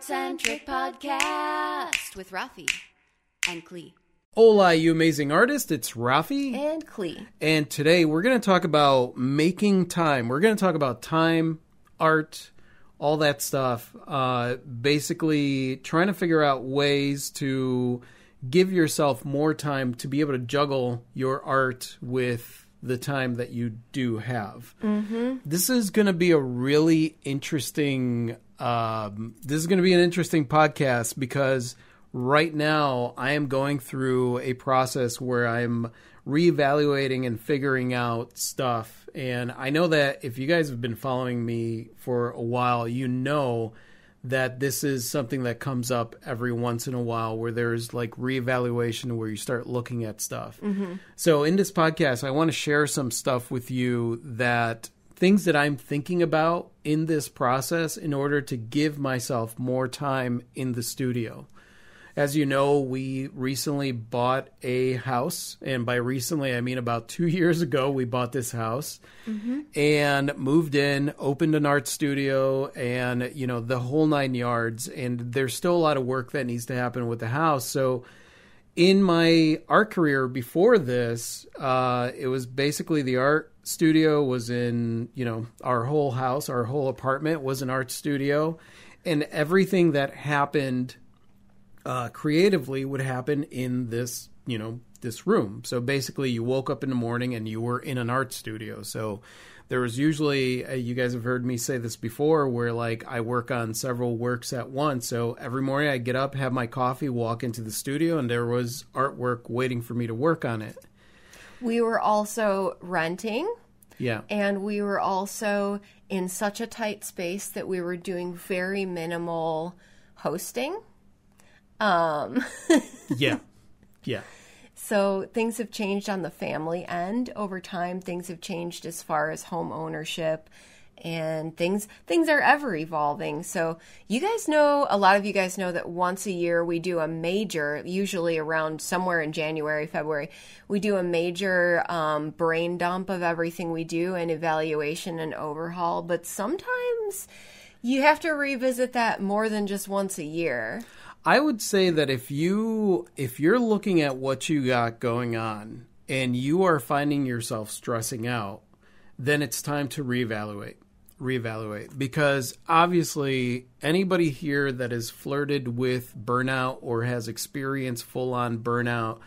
Art Centric Podcast with Rafi and Klee. Hola, you amazing artist. It's Rafi. And Klee. And today we're going to talk about making time. We're going to talk about time, art, all that stuff. Uh, basically, trying to figure out ways to give yourself more time to be able to juggle your art with the time that you do have. Mm-hmm. This is going to be a really interesting. Um, this is going to be an interesting podcast because right now I am going through a process where I'm reevaluating and figuring out stuff. And I know that if you guys have been following me for a while, you know that this is something that comes up every once in a while where there's like reevaluation where you start looking at stuff. Mm-hmm. So in this podcast, I want to share some stuff with you that things that I'm thinking about in this process in order to give myself more time in the studio. As you know, we recently bought a house, and by recently I mean about two years ago. We bought this house mm-hmm. and moved in, opened an art studio, and you know the whole nine yards. And there's still a lot of work that needs to happen with the house. So, in my art career before this, uh, it was basically the art studio was in you know our whole house, our whole apartment was an art studio, and everything that happened uh, creatively would happen in this, you know, this room. So basically, you woke up in the morning and you were in an art studio. So there was usually, uh, you guys have heard me say this before, where like I work on several works at once. So every morning I get up, have my coffee, walk into the studio, and there was artwork waiting for me to work on it. We were also renting. Yeah. And we were also in such a tight space that we were doing very minimal hosting. Um, yeah. Yeah. So things have changed on the family end over time. Things have changed as far as home ownership and things things are ever evolving. So you guys know a lot of you guys know that once a year we do a major, usually around somewhere in January, February, we do a major um, brain dump of everything we do and evaluation and overhaul. But sometimes you have to revisit that more than just once a year. I would say that if you if you're looking at what you got going on and you are finding yourself stressing out, then it's time to reevaluate. Reevaluate because obviously anybody here that has flirted with burnout or has experienced full on burnout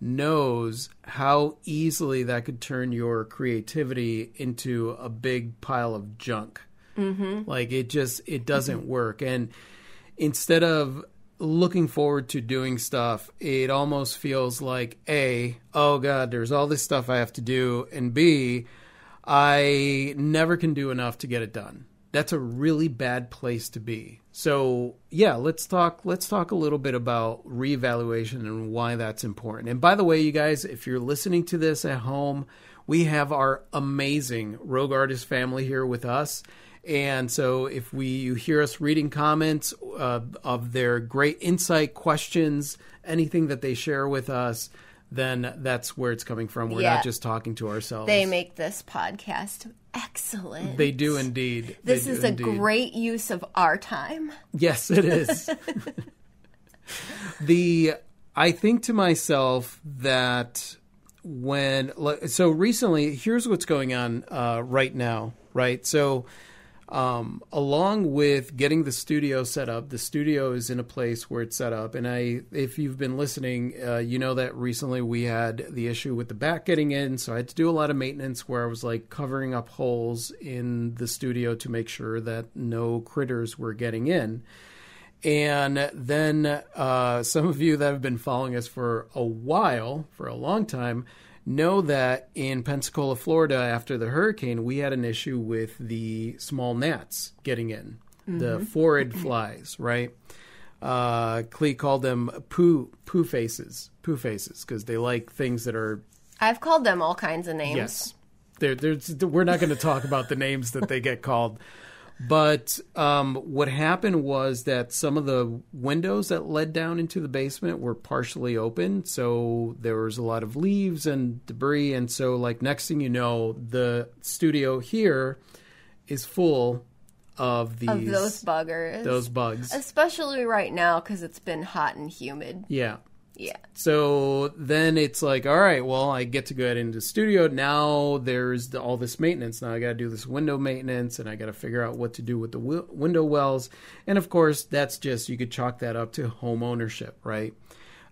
knows how easily that could turn your creativity into a big pile of junk. Mm-hmm. Like it just it doesn't mm-hmm. work and instead of looking forward to doing stuff, it almost feels like A, oh God, there's all this stuff I have to do, and B, I never can do enough to get it done. That's a really bad place to be. So yeah, let's talk let's talk a little bit about reevaluation and why that's important. And by the way, you guys, if you're listening to this at home, we have our amazing Rogue Artist family here with us. And so, if we you hear us reading comments uh, of their great insight, questions, anything that they share with us, then that's where it's coming from. We're yeah. not just talking to ourselves. They make this podcast excellent. They do indeed. This they is a indeed. great use of our time. Yes, it is. the I think to myself that when so recently, here's what's going on uh, right now. Right, so um, along with getting the studio set up, the studio is in a place where it's set up. And I, if you've been listening, uh, you know that recently we had the issue with the back getting in, so I had to do a lot of maintenance where I was like covering up holes in the studio to make sure that no critters were getting in. And then uh, some of you that have been following us for a while, for a long time, know that in Pensacola, Florida, after the hurricane, we had an issue with the small gnats getting in, mm-hmm. the phorid flies, right? Uh, Klee called them poo poo faces, poo faces, because they like things that are. I've called them all kinds of names. Yes, they're, they're, we're not going to talk about the names that they get called. But um, what happened was that some of the windows that led down into the basement were partially open, so there was a lot of leaves and debris. And so, like next thing you know, the studio here is full of these of those buggers. those bugs. Especially right now because it's been hot and humid. Yeah. Yeah. So then it's like, all right, well, I get to go ahead into the studio. Now there's the, all this maintenance. Now I got to do this window maintenance and I got to figure out what to do with the wi- window wells. And of course, that's just, you could chalk that up to home ownership, right?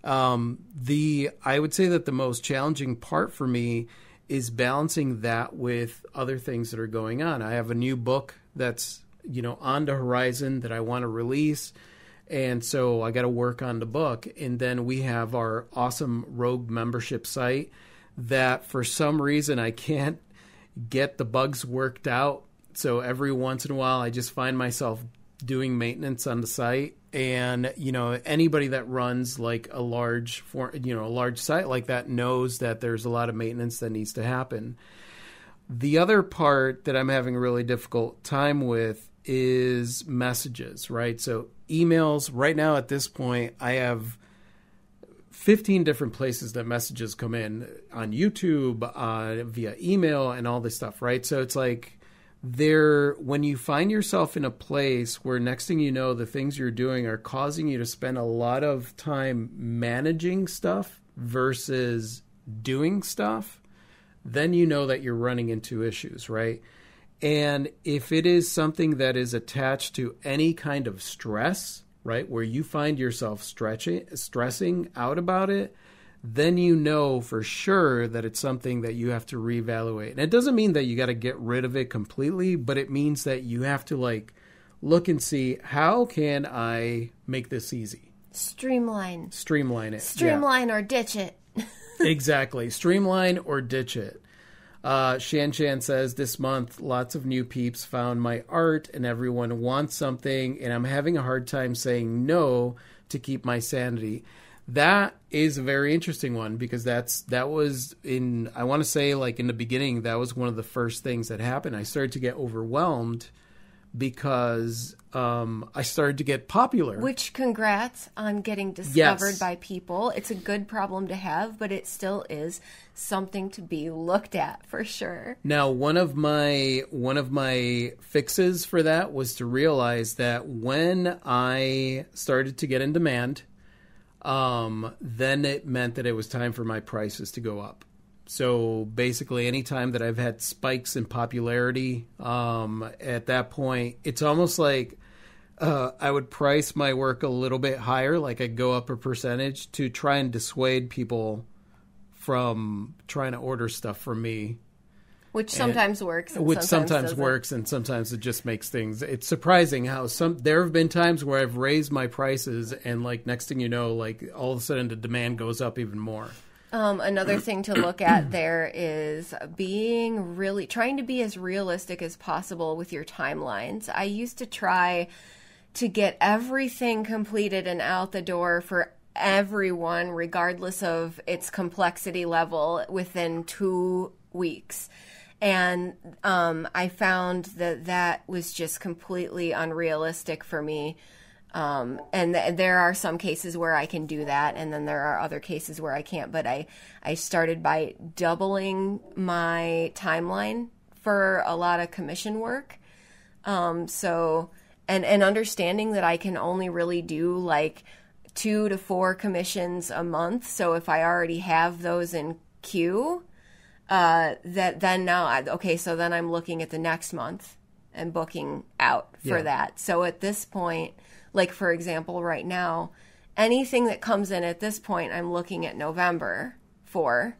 Um, the, I would say that the most challenging part for me is balancing that with other things that are going on. I have a new book that's, you know, on the horizon that I want to release and so I got to work on the book. And then we have our awesome Rogue membership site that for some reason I can't get the bugs worked out. So every once in a while, I just find myself doing maintenance on the site. And you know, anybody that runs like a large, for, you know, a large site like that knows that there's a lot of maintenance that needs to happen. The other part that I'm having a really difficult time with is messages, right? So emails right now at this point I have 15 different places that messages come in on YouTube, uh, via email and all this stuff, right? So it's like there when you find yourself in a place where next thing you know the things you're doing are causing you to spend a lot of time managing stuff versus doing stuff, then you know that you're running into issues, right? And if it is something that is attached to any kind of stress, right, where you find yourself stretching, stressing out about it, then you know for sure that it's something that you have to reevaluate. And it doesn't mean that you got to get rid of it completely, but it means that you have to like look and see how can I make this easy? Streamline. Streamline it. Yeah. Streamline or ditch it. exactly. Streamline or ditch it. Uh, Shan Shan says this month, lots of new peeps found my art, and everyone wants something, and I'm having a hard time saying no to keep my sanity. That is a very interesting one because that's that was in I want to say like in the beginning that was one of the first things that happened. I started to get overwhelmed because um, I started to get popular. Which congrats on getting discovered Yes. by people. It's a good problem to have, but it still is something to be looked at for sure. Now, one of my one of my fixes for that was to realize that when I started to get in demand, um, then it meant that it was time for my prices to go up. So basically, anytime that I've had spikes in popularity, um, at that point, it's almost like uh, I would price my work a little bit higher, like I'd go up a percentage to try and dissuade people from trying to order stuff from me Which sometimes works. And which sometimes doesn't. works and sometimes it just makes things it's surprising how some there have been times where i've raised my prices and like next thing you know like all of a sudden the demand goes up even more Um, another thing to look at there is being really trying to be as realistic as possible with your timelines. I used to try to get everything completed and out the door for everyone, regardless of its complexity level, within two weeks. And um, I found that that was just completely unrealistic for me. Um, and th- there are some cases where I can do that, and then there are other cases where I can't. But I, I started by doubling my timeline for a lot of commission work. Um, so, and and understanding that I can only really do like two to four commissions a month. So if I already have those in queue, uh, that then now I, okay, so then I'm looking at the next month and booking out for Yeah. that. So at this point, like for example, right now, anything that comes in at this point, I'm looking at November for,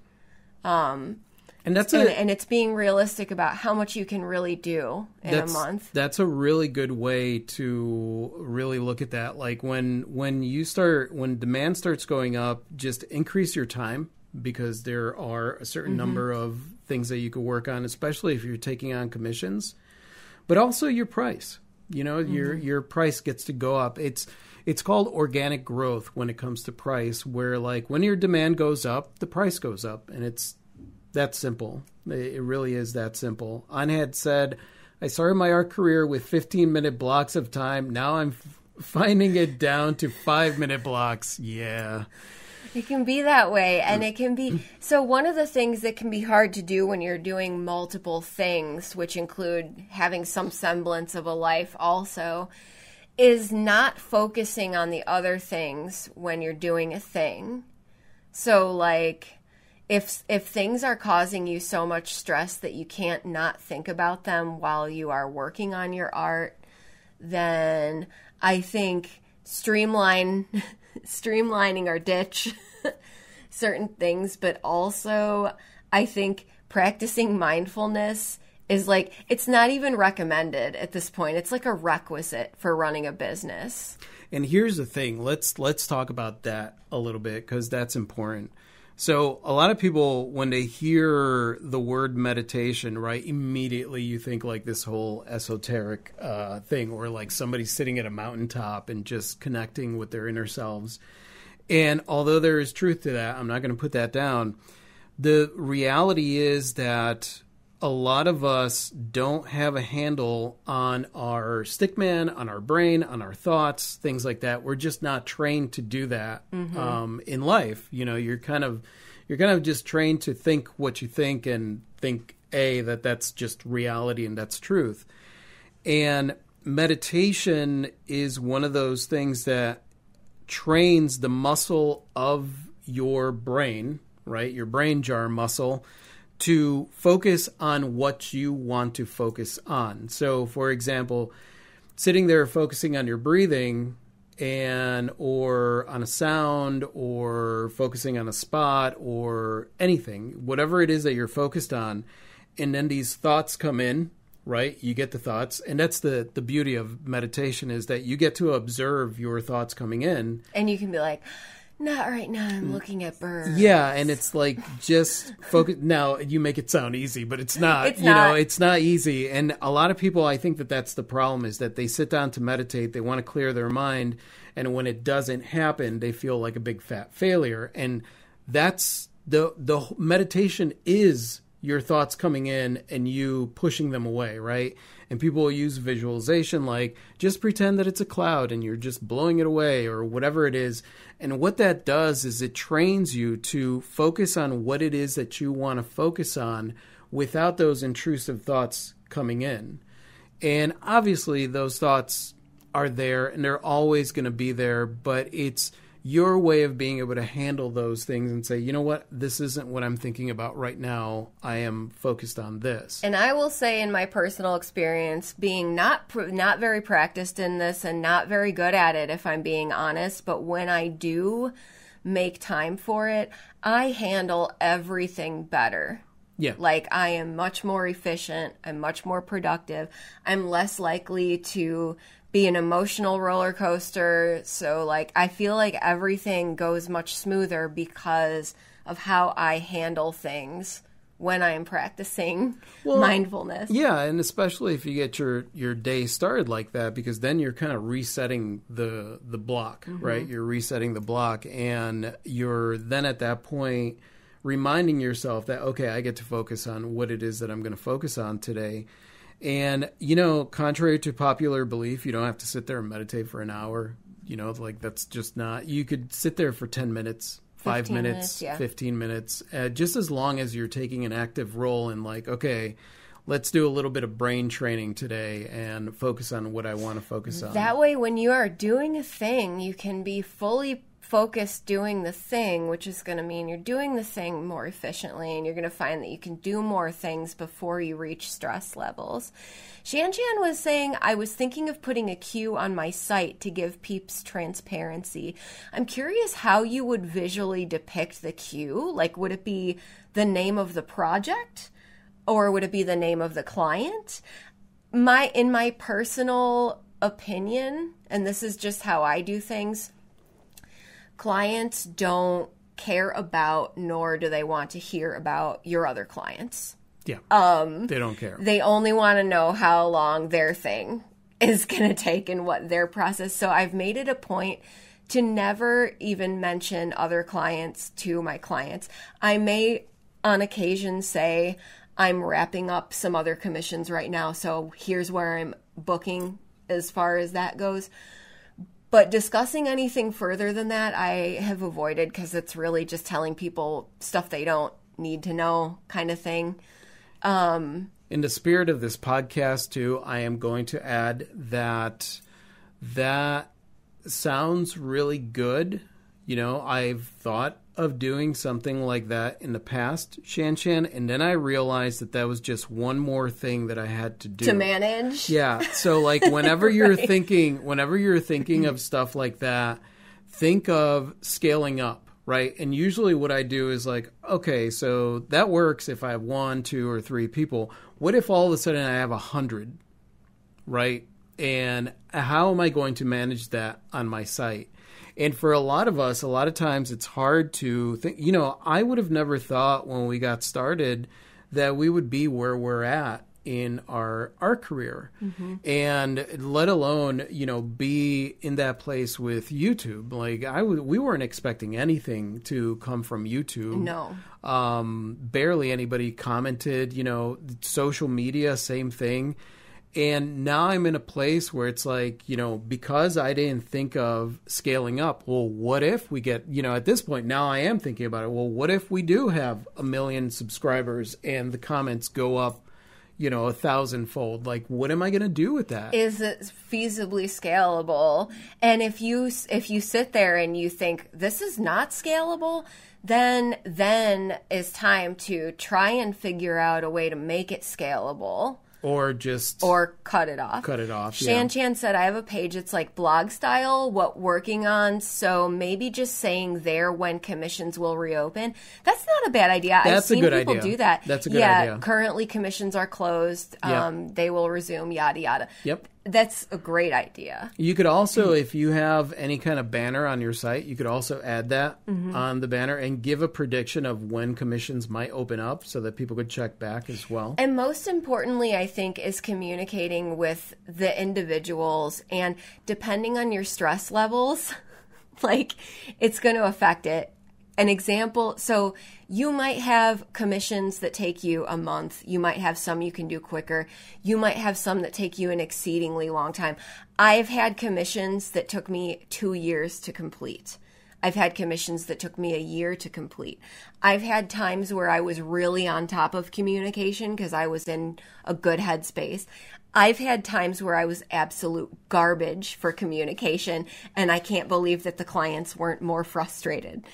and that's and, a and it's being realistic about how much you can really do in a month. that's a really good way to really look at that like when when you start when demand starts going up just increase your time because there are a certain Mm-hmm. number of things that you could work on especially if you're taking on commissions but also your price you know your Mm-hmm. your price gets to go up it's it's called organic growth when it comes to price where like when your demand goes up the price goes up and it's that simple. It really is that simple. Anhad said, I started my art career with 15 minute blocks of time. Now I'm finding it down to five minute blocks. Yeah. It can be that way. And it can be mm. so, one of the things that can be hard to do when you're doing multiple things, which include having some semblance of a life also, is not focusing on the other things when you're doing a thing. So, like, if if things are causing you so much stress that you can't not think about them while you are working on your art, then I think streamline streamlining our ditch certain things, but also I think practicing mindfulness is like it's not even recommended at this point. It's like a requisite for running a business. And here's the thing. Let's let's talk about that a little bit cuz that's important. So, a lot of people, when they hear the word meditation, right, immediately you think like this whole esoteric uh, thing, or like somebody sitting at a mountaintop and just connecting with their inner selves. And although there is truth to that, I'm not going to put that down. The reality is that a lot of us don't have a handle on our stickman, on our brain, on our thoughts, things like that. We're just not trained to do that mm-hmm. um, in life. You know, you're kind of you're kind of just trained to think what you think and think a that that's just reality and that's truth. And meditation is one of those things that trains the muscle of your brain, right? Your brain jar muscle to focus on what you want to focus on. So, for example, sitting there focusing on your breathing and or on a sound or focusing on a spot or anything, whatever it is that you're focused on, and then these thoughts come in, right? You get the thoughts, and that's the the beauty of meditation is that you get to observe your thoughts coming in, and you can be like not right now. I'm looking at birds. Yeah, and it's like just focus. now you make it sound easy, but it's not. It's you not. know, it's not easy. And a lot of people, I think that that's the problem is that they sit down to meditate. They want to clear their mind, and when it doesn't happen, they feel like a big fat failure. And that's the the meditation is your thoughts coming in and you pushing them away, right? And people will use visualization like just pretend that it's a cloud and you're just blowing it away or whatever it is. And what that does is it trains you to focus on what it is that you want to focus on without those intrusive thoughts coming in. And obviously, those thoughts are there and they're always going to be there, but it's your way of being able to handle those things and say, you know what, this isn't what I'm thinking about right now. I am focused on this. And I will say, in my personal experience, being not not very practiced in this and not very good at it, if I'm being honest, but when I do make time for it, I handle everything better. Yeah. Like I am much more efficient, I'm much more productive. I'm less likely to be an emotional roller coaster. So, like, I feel like everything goes much smoother because of how I handle things when I am practicing well, mindfulness. Yeah, and especially if you get your your day started like that, because then you're kind of resetting the the block, mm-hmm. right? You're resetting the block, and you're then at that point reminding yourself that okay, I get to focus on what it is that I'm going to focus on today and, you know, contrary to popular belief, you don't have to sit there and meditate for an hour. You know, like that's just not, you could sit there for 10 minutes, five minutes, minutes yeah. 15 minutes, uh, just as long as you're taking an active role in, like, okay, let's do a little bit of brain training today and focus on what I want to focus on. That way, when you are doing a thing, you can be fully focus doing the thing, which is going to mean you're doing the thing more efficiently and you're going to find that you can do more things before you reach stress levels. Shanjian was saying, I was thinking of putting a queue on my site to give peeps transparency. I'm curious how you would visually depict the queue. Like, would it be the name of the project? Or would it be the name of the client? My in my personal opinion, and this is just how I do things, clients don't care about nor do they want to hear about your other clients. Yeah. Um they don't care. They only want to know how long their thing is going to take and what their process. So I've made it a point to never even mention other clients to my clients. I may on occasion say I'm wrapping up some other commissions right now, so here's where I'm booking as far as that goes but discussing anything further than that, I have avoided because it's really just telling people stuff they don't need to know, kind of thing. Um, In the spirit of this podcast, too, I am going to add that that sounds really good. You know, I've thought of doing something like that in the past, Shan Shan, and then I realized that that was just one more thing that I had to do to manage. Yeah. So like whenever you're thinking whenever you're thinking of stuff like that, think of scaling up, right? And usually what I do is like, okay, so that works if I have one, two, or three people. What if all of a sudden I have a hundred, right? And how am I going to manage that on my site? And for a lot of us, a lot of times it's hard to think. You know, I would have never thought when we got started that we would be where we're at in our our career and let alone you know be in that place with YouTube like I w- we weren't expecting anything to come from YouTube No. um, barely anybody commented. You know, social media, same thing. And now I'm in a place where it's like, you know, because I didn't think of scaling up, well, what if we get, you know, at this point, now I am thinking about it. Well, what if we do have a million subscribers and the comments go up, you know, a thousandfold? Like, what am I going to do with that? is it feasibly scalable and if you if you sit there and you think this is not scalable then then is time to try and figure out a way to make it scalable or just or cut it off cut it off. Shan yeah. Chan said, I have a page, it's like blog style, what working on. So maybe just saying there when commissions will reopen. That's not a bad idea. I've That's a seen good people idea. do that. That's a good yeah, idea. currently commissions are closed. Yeah. Um, they will resume, yada, yada. Yep. That's a great idea. You could also, if you have any kind of banner on your site, you could also add that on the banner and give a prediction of when commissions might open up so that people could check back as well. And most importantly, I think, is communicating with the individuals and depending on your stress levels, like it's going to affect it. An example so you might have commissions that take you a month. You might have some you can do quicker. You might have some that take you an exceedingly long time. I've had commissions that took me two years to complete. I've had commissions that took me a year to complete. I've had times where I was really on top of communication because I was in a good headspace. I've had times where I was absolute garbage for communication, and I can't believe that the clients weren't more frustrated.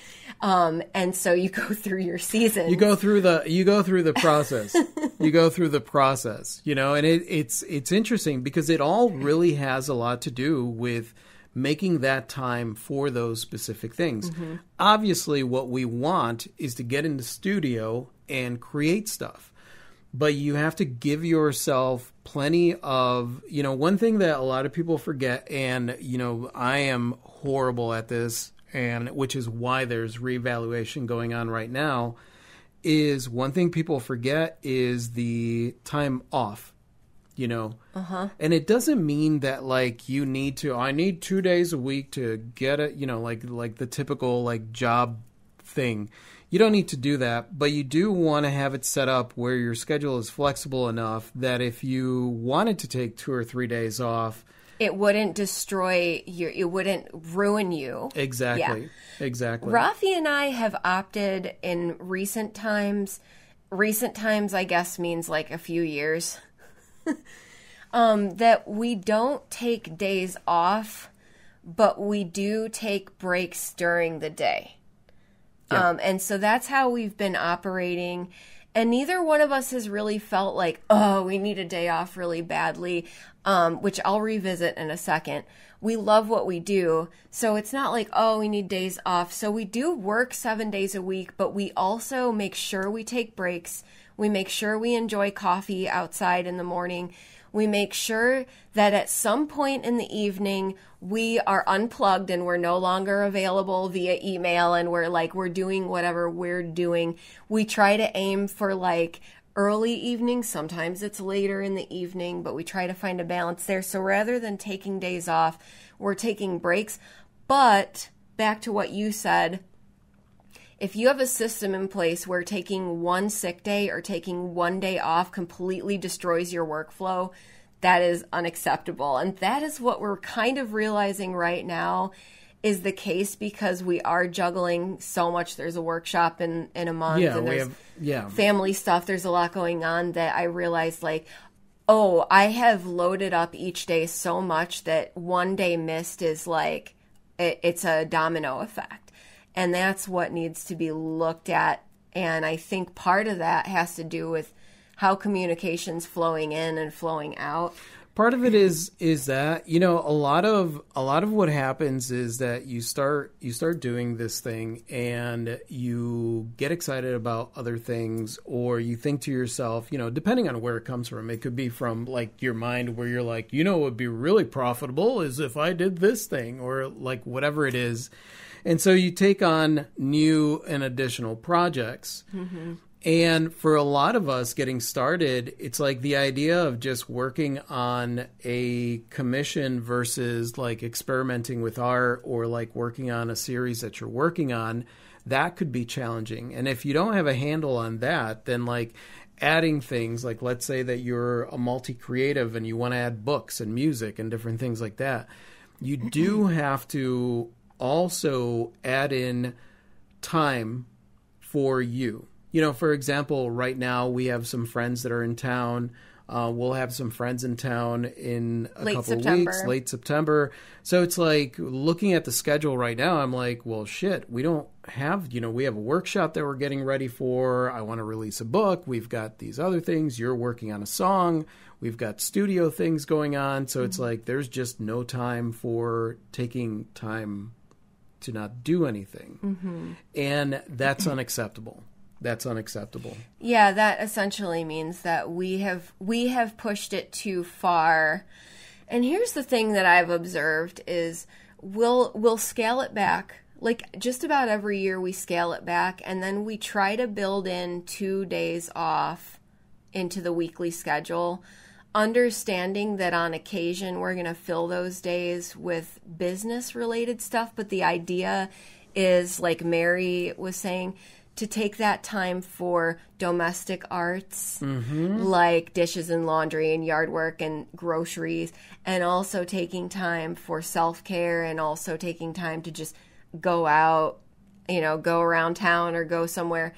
Um, and so you go through your season. You go through the you go through the process. you go through the process, you know, and it, it's it's interesting because it all really has a lot to do with making that time for those specific things. Mm-hmm. Obviously, what we want is to get in the studio and create stuff. But you have to give yourself plenty of, you know, one thing that a lot of people forget, and, you know, I am horrible at this, and which is why there's reevaluation going on right now, is one thing people forget is the time off you know uh-huh. and it doesn't mean that like you need to i need two days a week to get it you know like like the typical like job thing you don't need to do that but you do want to have it set up where your schedule is flexible enough that if you wanted to take two or three days off it wouldn't destroy your, it wouldn't ruin you. exactly exactly Rafi and I have opted in recent times. Recent times, I guess, means like a few years. Um, that we don't take days off, but we do take breaks during the day. Um, and so that's how we've been operating. And neither one of us has really felt like, oh, we need a day off really badly, um, which I'll revisit in a second. We love what we do. So it's not like, oh, we need days off. So we do work seven days a week, but we also make sure we take breaks. We make sure we enjoy coffee outside in the morning. We make sure that at some point in the evening, we are unplugged and we're no longer available via email and we're like, we're doing whatever we're doing. We try to aim for like early evening. Sometimes it's later in the evening, but we try to find a balance there. So rather than taking days off, we're taking breaks. But back to what you said, if you have a system in place where taking one sick day or taking one day off completely destroys your workflow, that is unacceptable. And that is what we're kind of realizing right now is the case because we are juggling so much. There's a workshop in, in a month Yeah, and we there's have yeah. family stuff. There's a lot going on that I realized like, oh, I have loaded up each day so much that one day missed is like, it, it's a domino effect. And that's what needs to be looked at. And I think part of that has to do with how communication's flowing in and flowing out. part of it is is that you know a lot of a lot of what happens is that you start you start doing this thing and you get excited about other things or you think to yourself you know depending on where it comes from it could be from like your mind where you're like you know would be really profitable is if i did this thing or like whatever it is and so you take on new and additional projects mm-hmm. and for a lot of us getting started, it's like the idea of just working on a commission versus like experimenting with art or like working on a series that you're working on, that could be challenging. And if you don't have a handle on that, then like adding things like let's say that you're a multi creative and you want to add books and music and different things like that, you do have to also add in time for you. You know, for example, right now we have some friends that are in town. Uh, we'll have some friends in town in a Late couple September. weeks, late September. So it's like looking at the schedule right now, I'm like, well, shit, we don't have, you know, we have a workshop that we're getting ready for. I want to release a book. We've got these other things. You're working on a song. We've got studio things going on. So it's like there's just no time for taking time to not do anything. Mm-hmm. And that's unacceptable. That's unacceptable. Yeah, that essentially means that we have we have pushed it too far. And here's the thing that I've observed is we'll we'll scale it back. Like just about every year we scale it back and then we try to build in 2 days off into the weekly schedule, understanding that on occasion we're going to fill those days with business related stuff, but the idea is like Mary was saying to take that time for domestic arts mm-hmm. like dishes and laundry and yard work and groceries and also taking time for self-care and also taking time to just go out you know go around town or go somewhere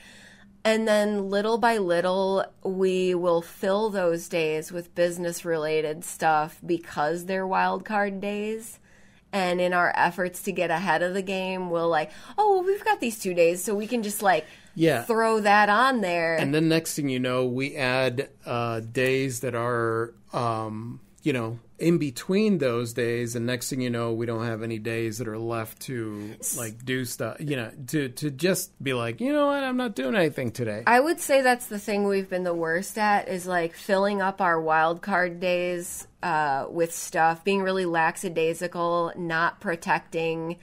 and then little by little, we will fill those days with business related stuff because they're wild card days. And in our efforts to get ahead of the game, we'll like, oh, well, we've got these two days, so we can just like Yeah. throw that on there. And then next thing you know, we add uh, days that are, um, you know, in between those days, and next thing you know, we don't have any days that are left to like do stuff. You know, to to just be like, you know what, I'm not doing anything today. I would say that's the thing we've been the worst at is like filling up our wild card days uh, with stuff, being really lackadaisical, not protecting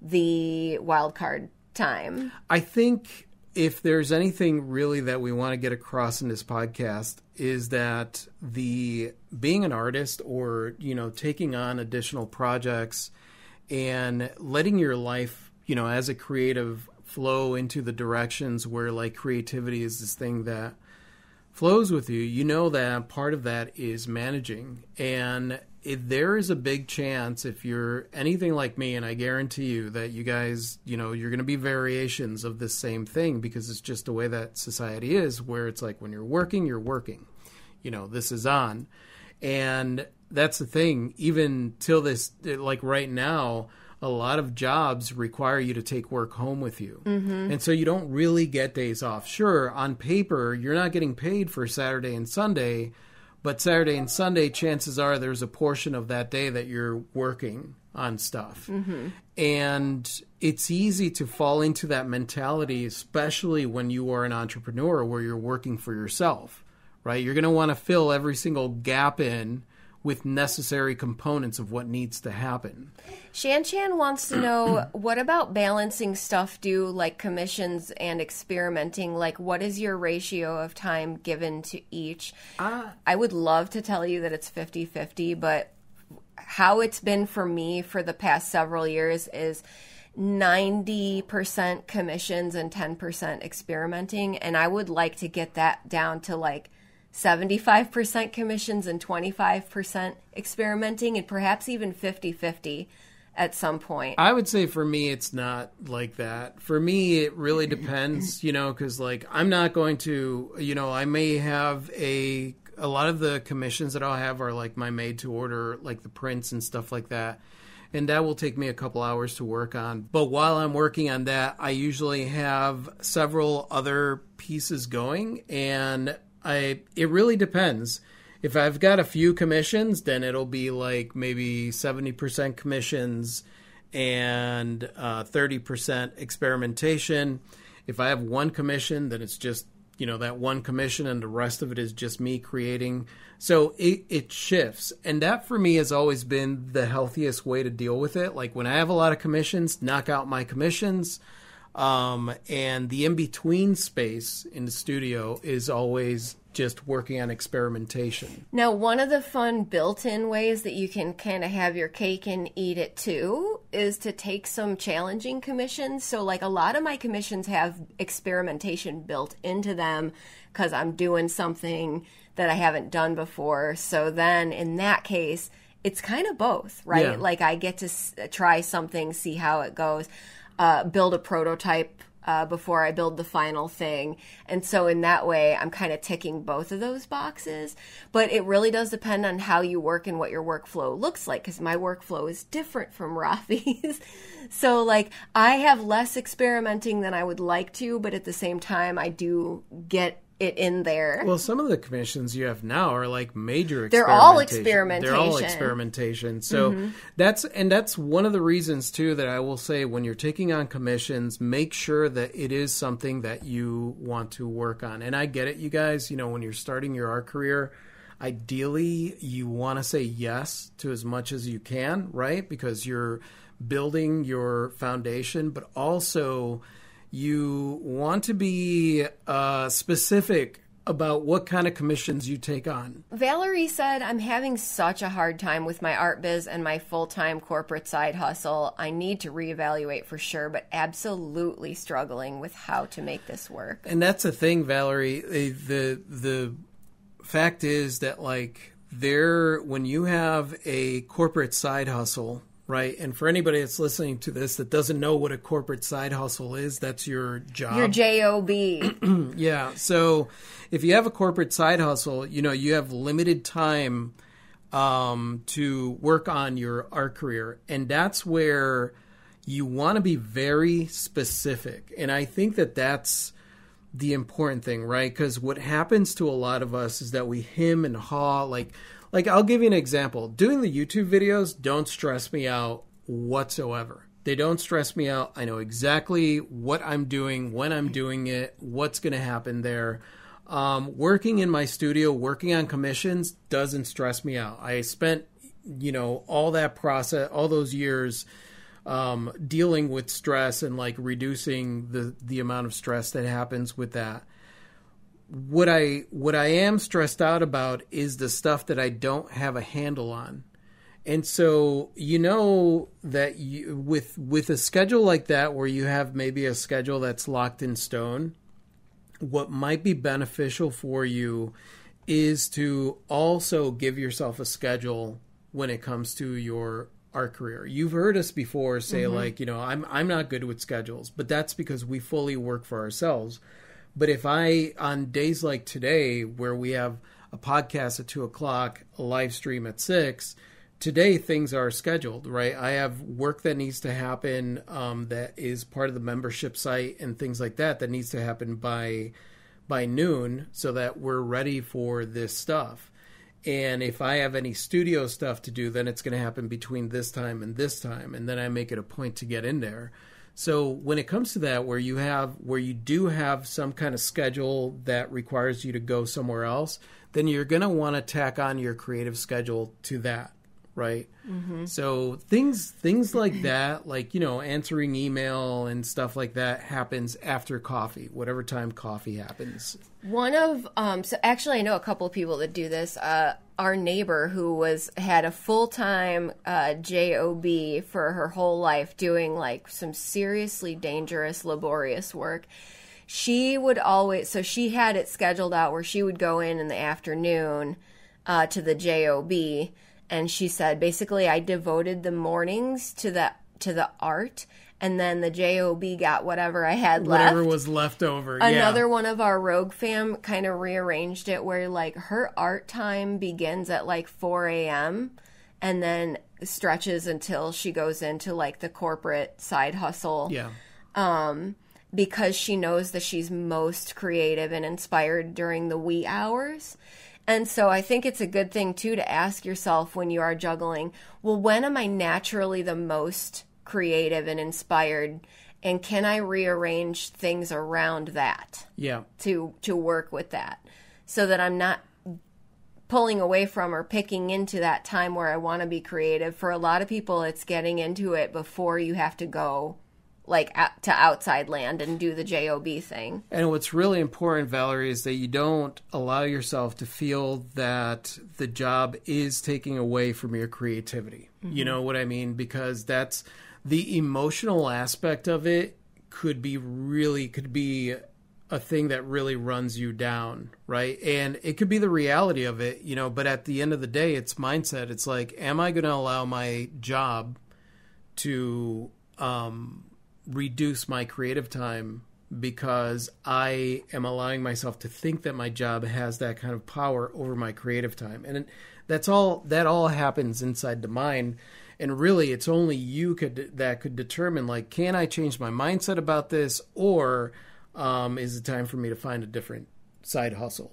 the wild card time. I think if there's anything really that we want to get across in this podcast is that the being an artist or you know taking on additional projects and letting your life you know as a creative flow into the directions where like creativity is this thing that flows with you, you know that part of that is managing. And there is a big chance if you're anything like me, and I guarantee you that you guys, you know, you're going to be variations of this same thing because it's just the way that society is, where it's like when you're working, you're working. You know, this is on. And that's the thing. Even till this, like right now, a lot of jobs require you to take work home with you. Mm-hmm. And so you don't really get days off. Sure, on paper, you're not getting paid for Saturday and Sunday, but Saturday and Sunday, chances are there's a portion of that day that you're working on stuff. Mm-hmm. And it's easy to fall into that mentality, especially when you are an entrepreneur where you're working for yourself, right? You're going to want to fill every single gap in with necessary components of what needs to happen. Shan Chan wants to know what about balancing stuff do like commissions and experimenting? Like, what is your ratio of time given to each? Uh, I would love to tell you that it's 50 50, but how it's been for me for the past several years is 90% commissions and 10% experimenting. And I would like to get that down to like 75% commissions and 25% experimenting, and perhaps even 50 50 at some point. I would say for me, it's not like that. For me, it really depends, you know, because like I'm not going to, you know, I may have a a lot of the commissions that I'll have are like my made to order, like the prints and stuff like that. And that will take me a couple hours to work on. But while I'm working on that, I usually have several other pieces going and I it really depends. If I've got a few commissions, then it'll be like maybe 70% commissions and uh, 30% experimentation. If I have one commission, then it's just you know that one commission and the rest of it is just me creating so it, it shifts and that for me has always been the healthiest way to deal with it like when i have a lot of commissions knock out my commissions um, and the in between space in the studio is always just working on experimentation. Now, one of the fun built in ways that you can kind of have your cake and eat it too is to take some challenging commissions. So, like a lot of my commissions have experimentation built into them because I'm doing something that I haven't done before. So, then in that case, it's kind of both, right? Yeah. Like I get to s- try something, see how it goes, uh, build a prototype uh, before I build the final thing. And so, in that way, I'm kind of ticking both of those boxes. But it really does depend on how you work and what your workflow looks like, because my workflow is different from Rafi's. so, like, I have less experimenting than I would like to, but at the same time, I do get it in there. Well, some of the commissions you have now are like major. They're all experimentation. They're all experimentation. experimentation. So mm-hmm. that's and that's one of the reasons too that I will say when you're taking on commissions, make sure that it is something that you want to work on. And I get it, you guys. You know, when you're starting your art career, ideally you want to say yes to as much as you can, right? Because you're building your foundation, but also you want to be uh, specific about what kind of commissions you take on. Valerie said, I'm having such a hard time with my art biz and my full time corporate side hustle. I need to reevaluate for sure, but absolutely struggling with how to make this work. And that's the thing, Valerie. The the, the fact is that like there when you have a corporate side hustle right and for anybody that's listening to this that doesn't know what a corporate side hustle is that's your job Your job. Yeah. So if you have a corporate side hustle, you know, you have limited time um, to work on your art career. And that's where you want to be very specific. And I think that that's the important thing, right? Because what happens to a lot of us is that we him and haw. Like, like I'll give you an example. Doing the YouTube videos don't stress me out whatsoever. They don't stress me out. I know exactly what I'm doing, when I'm doing it, what's going to happen there. Um, working in my studio, working on commissions doesn't stress me out. I spent, you know, all that process, all those years um, dealing with stress and like reducing the the amount of stress that happens with that. What I what I am stressed out about is the stuff that I don't have a handle on. And so you know that you, with with a schedule like that where you have maybe a schedule that's locked in stone, what might be beneficial for you is to also give yourself a schedule when it comes to your art career. You've heard us before say mm-hmm. like, you know, I'm I'm not good with schedules, but that's because we fully work for ourselves. But if I on days like today where we have a podcast at two o'clock, a live stream at six, today things are scheduled, right? I have work that needs to happen um, that is part of the membership site and things like that that needs to happen by by noon so that we're ready for this stuff. And if I have any studio stuff to do, then it's going to happen between this time and this time, and then I make it a point to get in there. So when it comes to that, where you have where you do have some kind of schedule that requires you to go somewhere else, then you're going to want to tack on your creative schedule to that, right? So things things like that, like you know, answering email and stuff like that, happens after coffee, whatever time coffee happens. One of um so actually I know a couple of people that do this. Uh our neighbor who was had a full-time uh job for her whole life doing like some seriously dangerous laborious work. she would always so she had it scheduled out where she would go in in the afternoon uh, to the job and she said basically i devoted the mornings to the to the art and then the job got whatever i had left Whatever was left over. another yeah. one of our rogue fam kind of rearranged it where like her art time begins at like 4 a.m and then stretches until she goes into like the corporate side hustle Yeah. um because she knows that she's most creative and inspired during the wee hours. And so I think it's a good thing too to ask yourself when you are juggling, well, when am I naturally the most creative and inspired? And can I rearrange things around that Yeah. to to work with that so that I'm not pulling away from or picking into that time where I want to be creative. For a lot of people it's getting into it before you have to go like out to outside land and do the job thing And what's really important, Valerie, is that you don't allow yourself to feel that the job is taking away from your creativity. You know what I mean? Because that's the emotional aspect of it could be really could be a thing that really runs you down, right? And it could be the reality of it, you know, but at the end of the day, it's mindset. It's like, am I going to allow my job to um, reduce my creative time because I am allowing myself to think that my job has that kind of power over my creative time. And that's all that all happens inside the mind. And really it's only you could that could determine like can I change my mindset about this or um, is it time for me to find a different side hustle?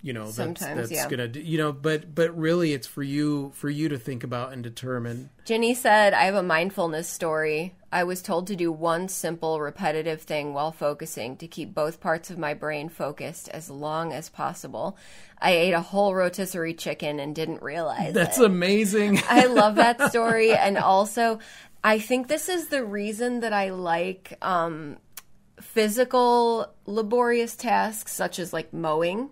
You know, that's, that's yeah. gonna do, you know, but but really it's for you for you to think about and determine Jenny said, I have a mindfulness story. I was told to do one simple, repetitive thing while focusing to keep both parts of my brain focused as long as possible. I ate a whole rotisserie chicken and didn't realize That's it. amazing. I love that story. And also, I think this is the reason that I like um, physical, laborious tasks such as like mowing.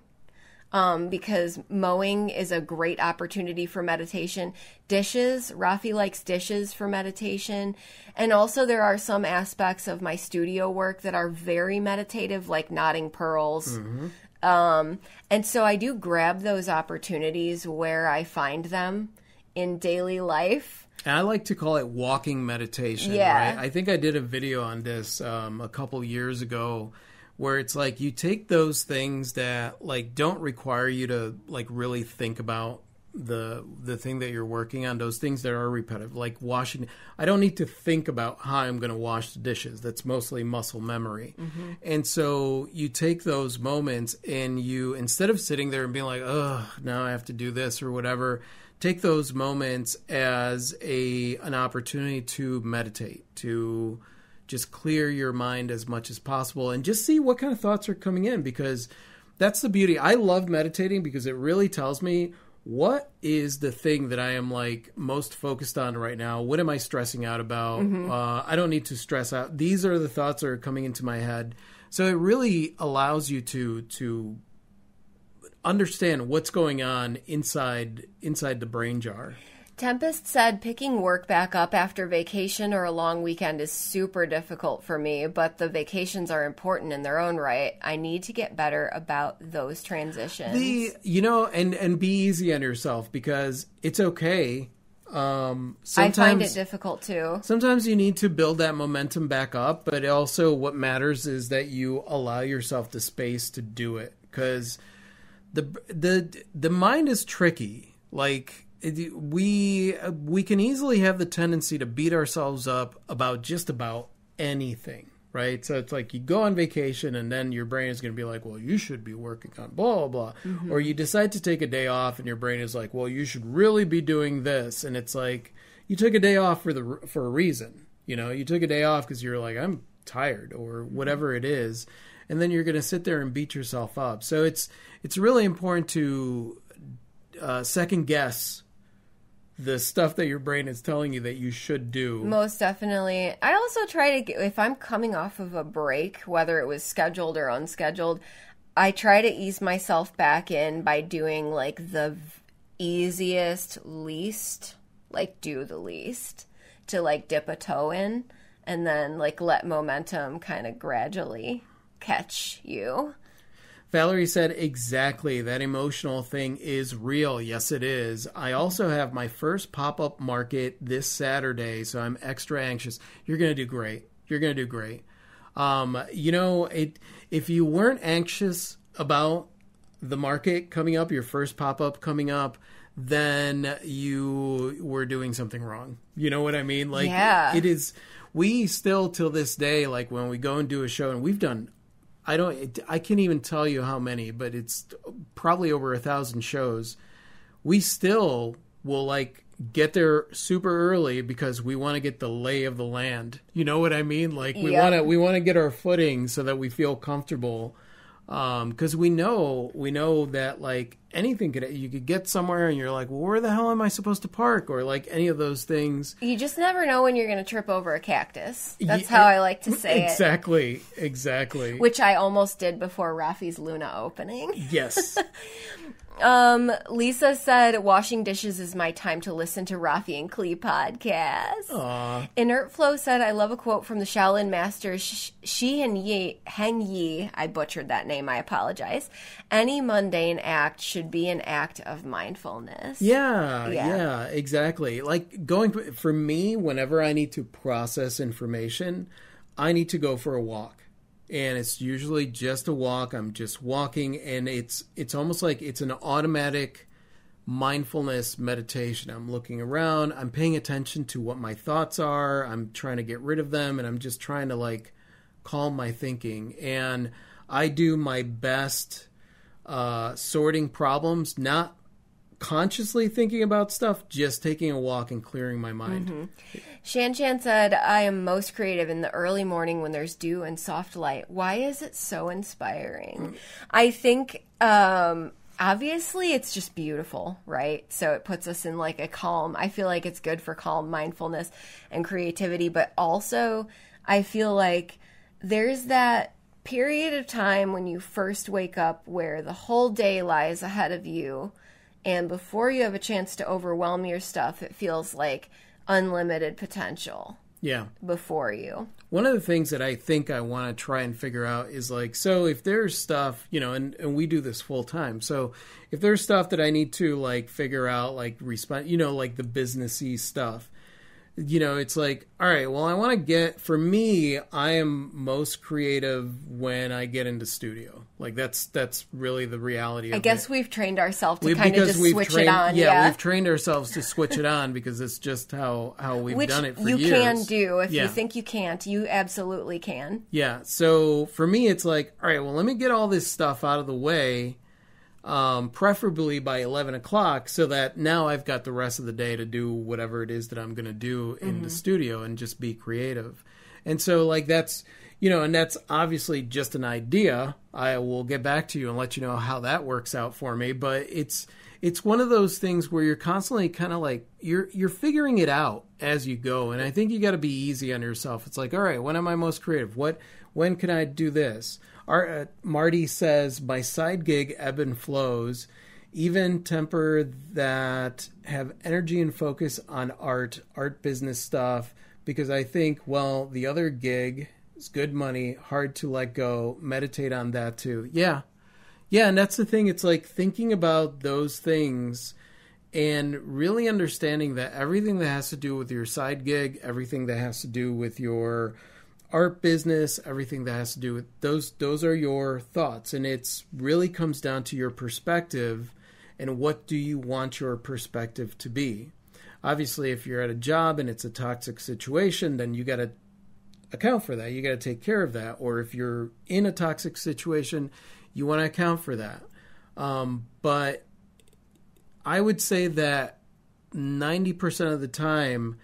Um, because mowing is a great opportunity for meditation. Dishes, Rafi likes dishes for meditation. And also, there are some aspects of my studio work that are very meditative, like knotting pearls. Um, and so I do grab those opportunities where I find them in daily life. And I like to call it walking meditation. Yeah. Right? I think I did a video on this um, a couple years ago where it's like you take those things that like don't require you to like really think about the the thing that you're working on those things that are repetitive like washing i don't need to think about how i'm going to wash the dishes. That's mostly muscle memory. Mm-hmm. And so you take those moments and you instead of sitting there and being like oh now i have to do this or whatever take those moments as a an opportunity to meditate to just clear your mind as much as possible and just see what kind of thoughts are coming in because that's the beauty. I love meditating because it really tells me what is the thing that I am like most focused on right now. What am I stressing out about? Uh, I don't need to stress out. These are the thoughts that are coming into my head. So it really allows you to to understand what's going on inside inside the brain jar. Tempest said picking work back up after vacation or a long weekend is super difficult for me, but the vacations are important in their own right. I need to get better about those transitions. the you know and and be easy on yourself because it's okay um sometimes, I find it difficult too. sometimes you need to build that momentum back up but also what matters is that you allow yourself the space to do it because the the the mind is tricky like it, we we can easily have the tendency to beat ourselves up about just about anything right? So it's like you go on vacation and then your brain is going to be like well you should be working on blah blah blah. Or you decide to take a day off and your brain is like well you should really be doing this. And it's like you took a day off for the for a reason you know? You took a day off because you're like i'm tired or whatever it is and then you're going to sit there and beat yourself up. So it's it's really important to uh, second guess the stuff that your brain is telling you that you should do. Most definitely. I also try to get, if I'm coming off of a break, whether it was scheduled or unscheduled, I try to ease myself back in by doing like the easiest, least, like do the least to like dip a toe in and then like let momentum kind of gradually catch you. Valerie said, exactly. That emotional thing is real. Yes, it is. I also have my first pop up market this Saturday, so I'm extra anxious. You're going to do great. You're going to do great. Um, you know, it, if you weren't anxious about the market coming up, your first pop up coming up, then you were doing something wrong. You know what I mean? Like, Yeah. it is. We still, till this day, like when we go and do a show, and we've done I don't. I can't even tell you how many, but it's probably over a thousand shows. We still will like get there super early because we want to get the lay of the land. You know what I mean? Like we Yeah. want to we want to get our footing so that we feel comfortable. Um, because we know we know that like anything could you could get somewhere and you're like, well, where the hell am I supposed to park? Or like any of those things. You just never know when you're going to trip over a cactus. That's Ye- how I like to say it. exactly, exactly. Which I almost did before Rafi's Luna opening. yes. Um, Lisa said, "Washing dishes is my time to listen to Rafi and Klee podcast." Aw. Inert Flow said, "I love a quote from the Shaolin master Sh- Shi Hen Yi. Heng Yi. I butchered that name. I apologize. Any mundane act should be an act of mindfulness." Yeah, Yeah. yeah, exactly. Like going for me, whenever I need to process information, I need to go for a walk. And it's usually just a walk. I'm just walking and it's it's almost like it's an automatic mindfulness meditation. I'm looking around, I'm paying attention to what my thoughts are, I'm trying to get rid of them and I'm just trying to like calm my thinking and I do my best uh, sorting problems, not consciously thinking about stuff, just taking a walk and clearing my mind. Shan Shan said, I am most creative in the early morning when there's dew and soft light. Why is it so inspiring? I think, um, obviously, it's just beautiful, right? So it puts us in like a calm. I feel like it's good for calm mindfulness and creativity, but also I feel like there's that period of time when you first wake up where the whole day lies ahead of you and before you have a chance to overwhelm your stuff it feels like unlimited potential Yeah. before you One of the things that I think I want to try and figure out is like, so if there's stuff, you know, and, and we do this full time. So if there's stuff that I need to like figure out, like respond, you know, like the businessy stuff, you know, it's like, all right, well, I want to get, for me, I am most creative when I get into studio. Like that's, that's really the reality of i it. guess we've trained ourselves to We- kind of just switch trained, it on yeah, yeah, we've trained ourselves to switch it on because it's just how how we've which done it for years. you years. can do if Yeah. you think you can't you absolutely can Yeah. So for me, it's like, all right, well, let me get all this stuff out of the way, um, preferably by 11 o'clock, so that now I've got the rest of the day to do whatever it is that I'm going to do in the studio and just be creative. And so, like, that's, you know, and that's obviously just an idea. I will get back to you and let you know how that works out for me. But it's, it's one of those things where you're constantly kind of like you're you're figuring it out as you go and i think you got to be easy on yourself it's like all right when am i most creative what when can i do this Our, uh, marty says my side gig ebb and flows. Even temper that have energy and focus on art art business stuff because i think well the other gig is good money hard to let go. Meditate on that too. Yeah. Yeah, and that's the thing. It's like thinking about those things and really understanding that everything that has to do with your side gig, everything that has to do with your art business, everything that has to do with those those are your thoughts and it's really comes down to your perspective and what do you want your perspective to be. Obviously, if you're at a job and it's a toxic situation, then you got to account for that. You got to take care of that. Or if you're in a toxic situation, you want to account for that. Um, but I would say that 90% of the time,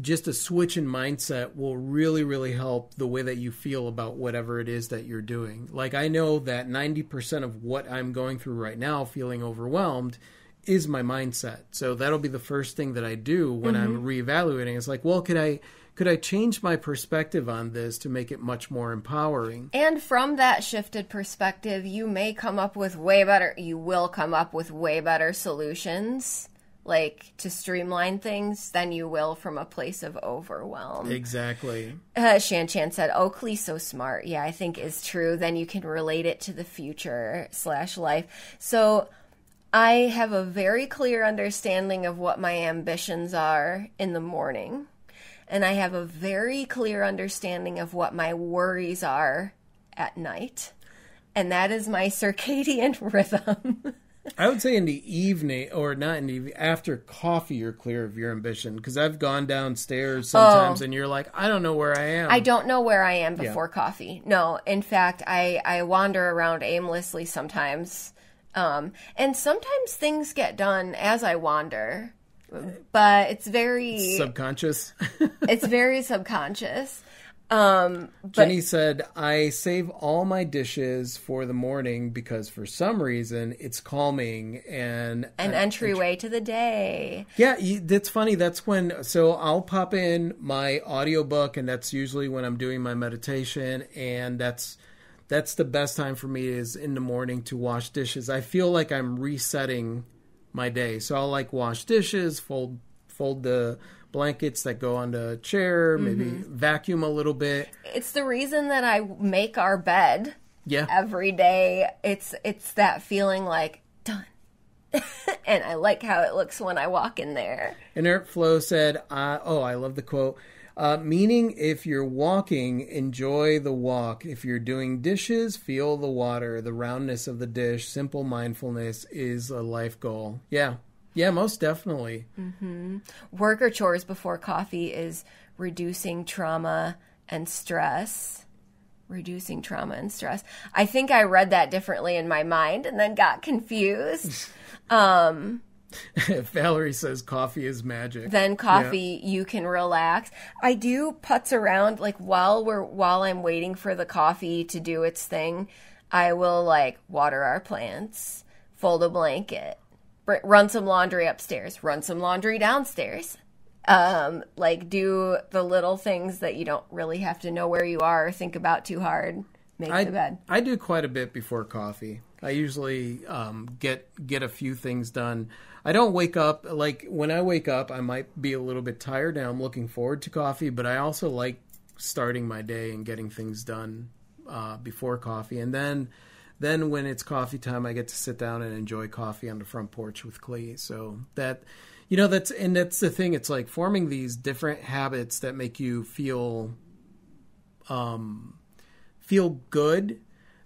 just a switch in mindset will really, really help the way that you feel about whatever it is that you're doing. Like, I know that 90% of what I'm going through right now, feeling overwhelmed, is my mindset. So that'll be the first thing that I do when I'm mm-hmm. reevaluating. It's like, well, could I could I change my perspective on this to make it much more empowering? And from that shifted perspective, you may come up with way better, you will come up with way better solutions like to streamline things than you will from a place of overwhelm. Exactly. Uh, Shan Chan said, Oakley's so smart. Yeah, I think is true. Then you can relate it to the future slash life. So I have a very clear understanding of what my ambitions are in the morning. And I have a very clear understanding of what my worries are at night. And that is my circadian rhythm. I would say in the evening, or not in the evening, after coffee, you're clear of your ambition. Because I've gone downstairs sometimes, and you're like, I don't know where I am. Oh. I don't know where I am before coffee. No, in fact, I I wander around aimlessly sometimes, um, and sometimes things get done as I wander, but it's very Subconscious. it's very subconscious. Um, but Jenny said, I save all my dishes for the morning because for some reason it's calming and an entryway to the day. Yeah, you, that's funny. That's when so I'll pop in my audiobook and that's usually when I'm doing my meditation and that's that's the best time for me is in the morning to wash dishes. I feel like I'm resetting my day. So I'll like wash dishes, fold fold the blankets that go on the chair, maybe vacuum a little bit. It's the reason that I make our bed Yeah. every day. It's it's that feeling like done. and I like how it looks when I walk in there. Inert Flow said, uh, "Oh, I love the quote. Uh, meaning, if you're walking, enjoy the walk. If you're doing dishes, feel the water, the roundness of the dish. Simple mindfulness is a life goal. Yeah, yeah, most definitely. Work or chores before coffee is reducing trauma and stress. Reducing trauma and stress. I think I read that differently in my mind and then got confused. Um, Valerie says coffee is magic. then coffee you can relax i do putz around like while we're while i'm waiting for the coffee to do its thing i will like water our plants fold a blanket run some laundry upstairs run some laundry downstairs um like do the little things that you don't really have to know where you are or think about too hard make I, the bed I do quite a bit before coffee. I usually um, get get a few things done. I don't wake up like when I wake up, I might be a little bit tired and I'm looking forward to coffee, but I also like starting my day and getting things done uh, before coffee, and then then when it's coffee time, I get to sit down and enjoy coffee on the front porch with Klee. So that you know that's and that's the thing. It's like forming these different habits that make you feel um, feel good.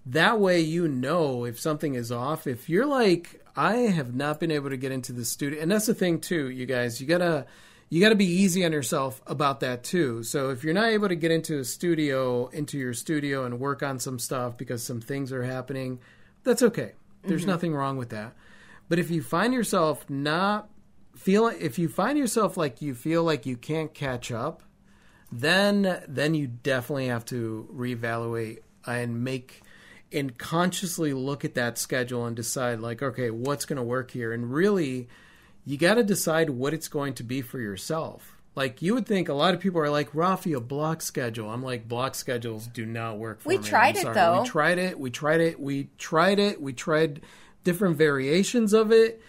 That way, you know if something is off. If you're like, I have not been able to get into the studio, and that's the thing too, you guys. You gotta, you gotta be easy on yourself about that too. So if you're not able to get into a studio, into your studio, and work on some stuff because some things are happening, that's okay. There's mm-hmm. nothing wrong with that. But if you find yourself not feel, if you find yourself like you feel like you can't catch up, then then you definitely have to reevaluate and make and consciously look at that schedule and decide like okay what's going to work here and really you got to decide what it's going to be for yourself. Like you would think a lot of people are like Rafi a block schedule. I'm like block schedules do not work for We me. I'm tried it, sorry. though. we tried it. We tried it. We tried it. We tried different variations of it.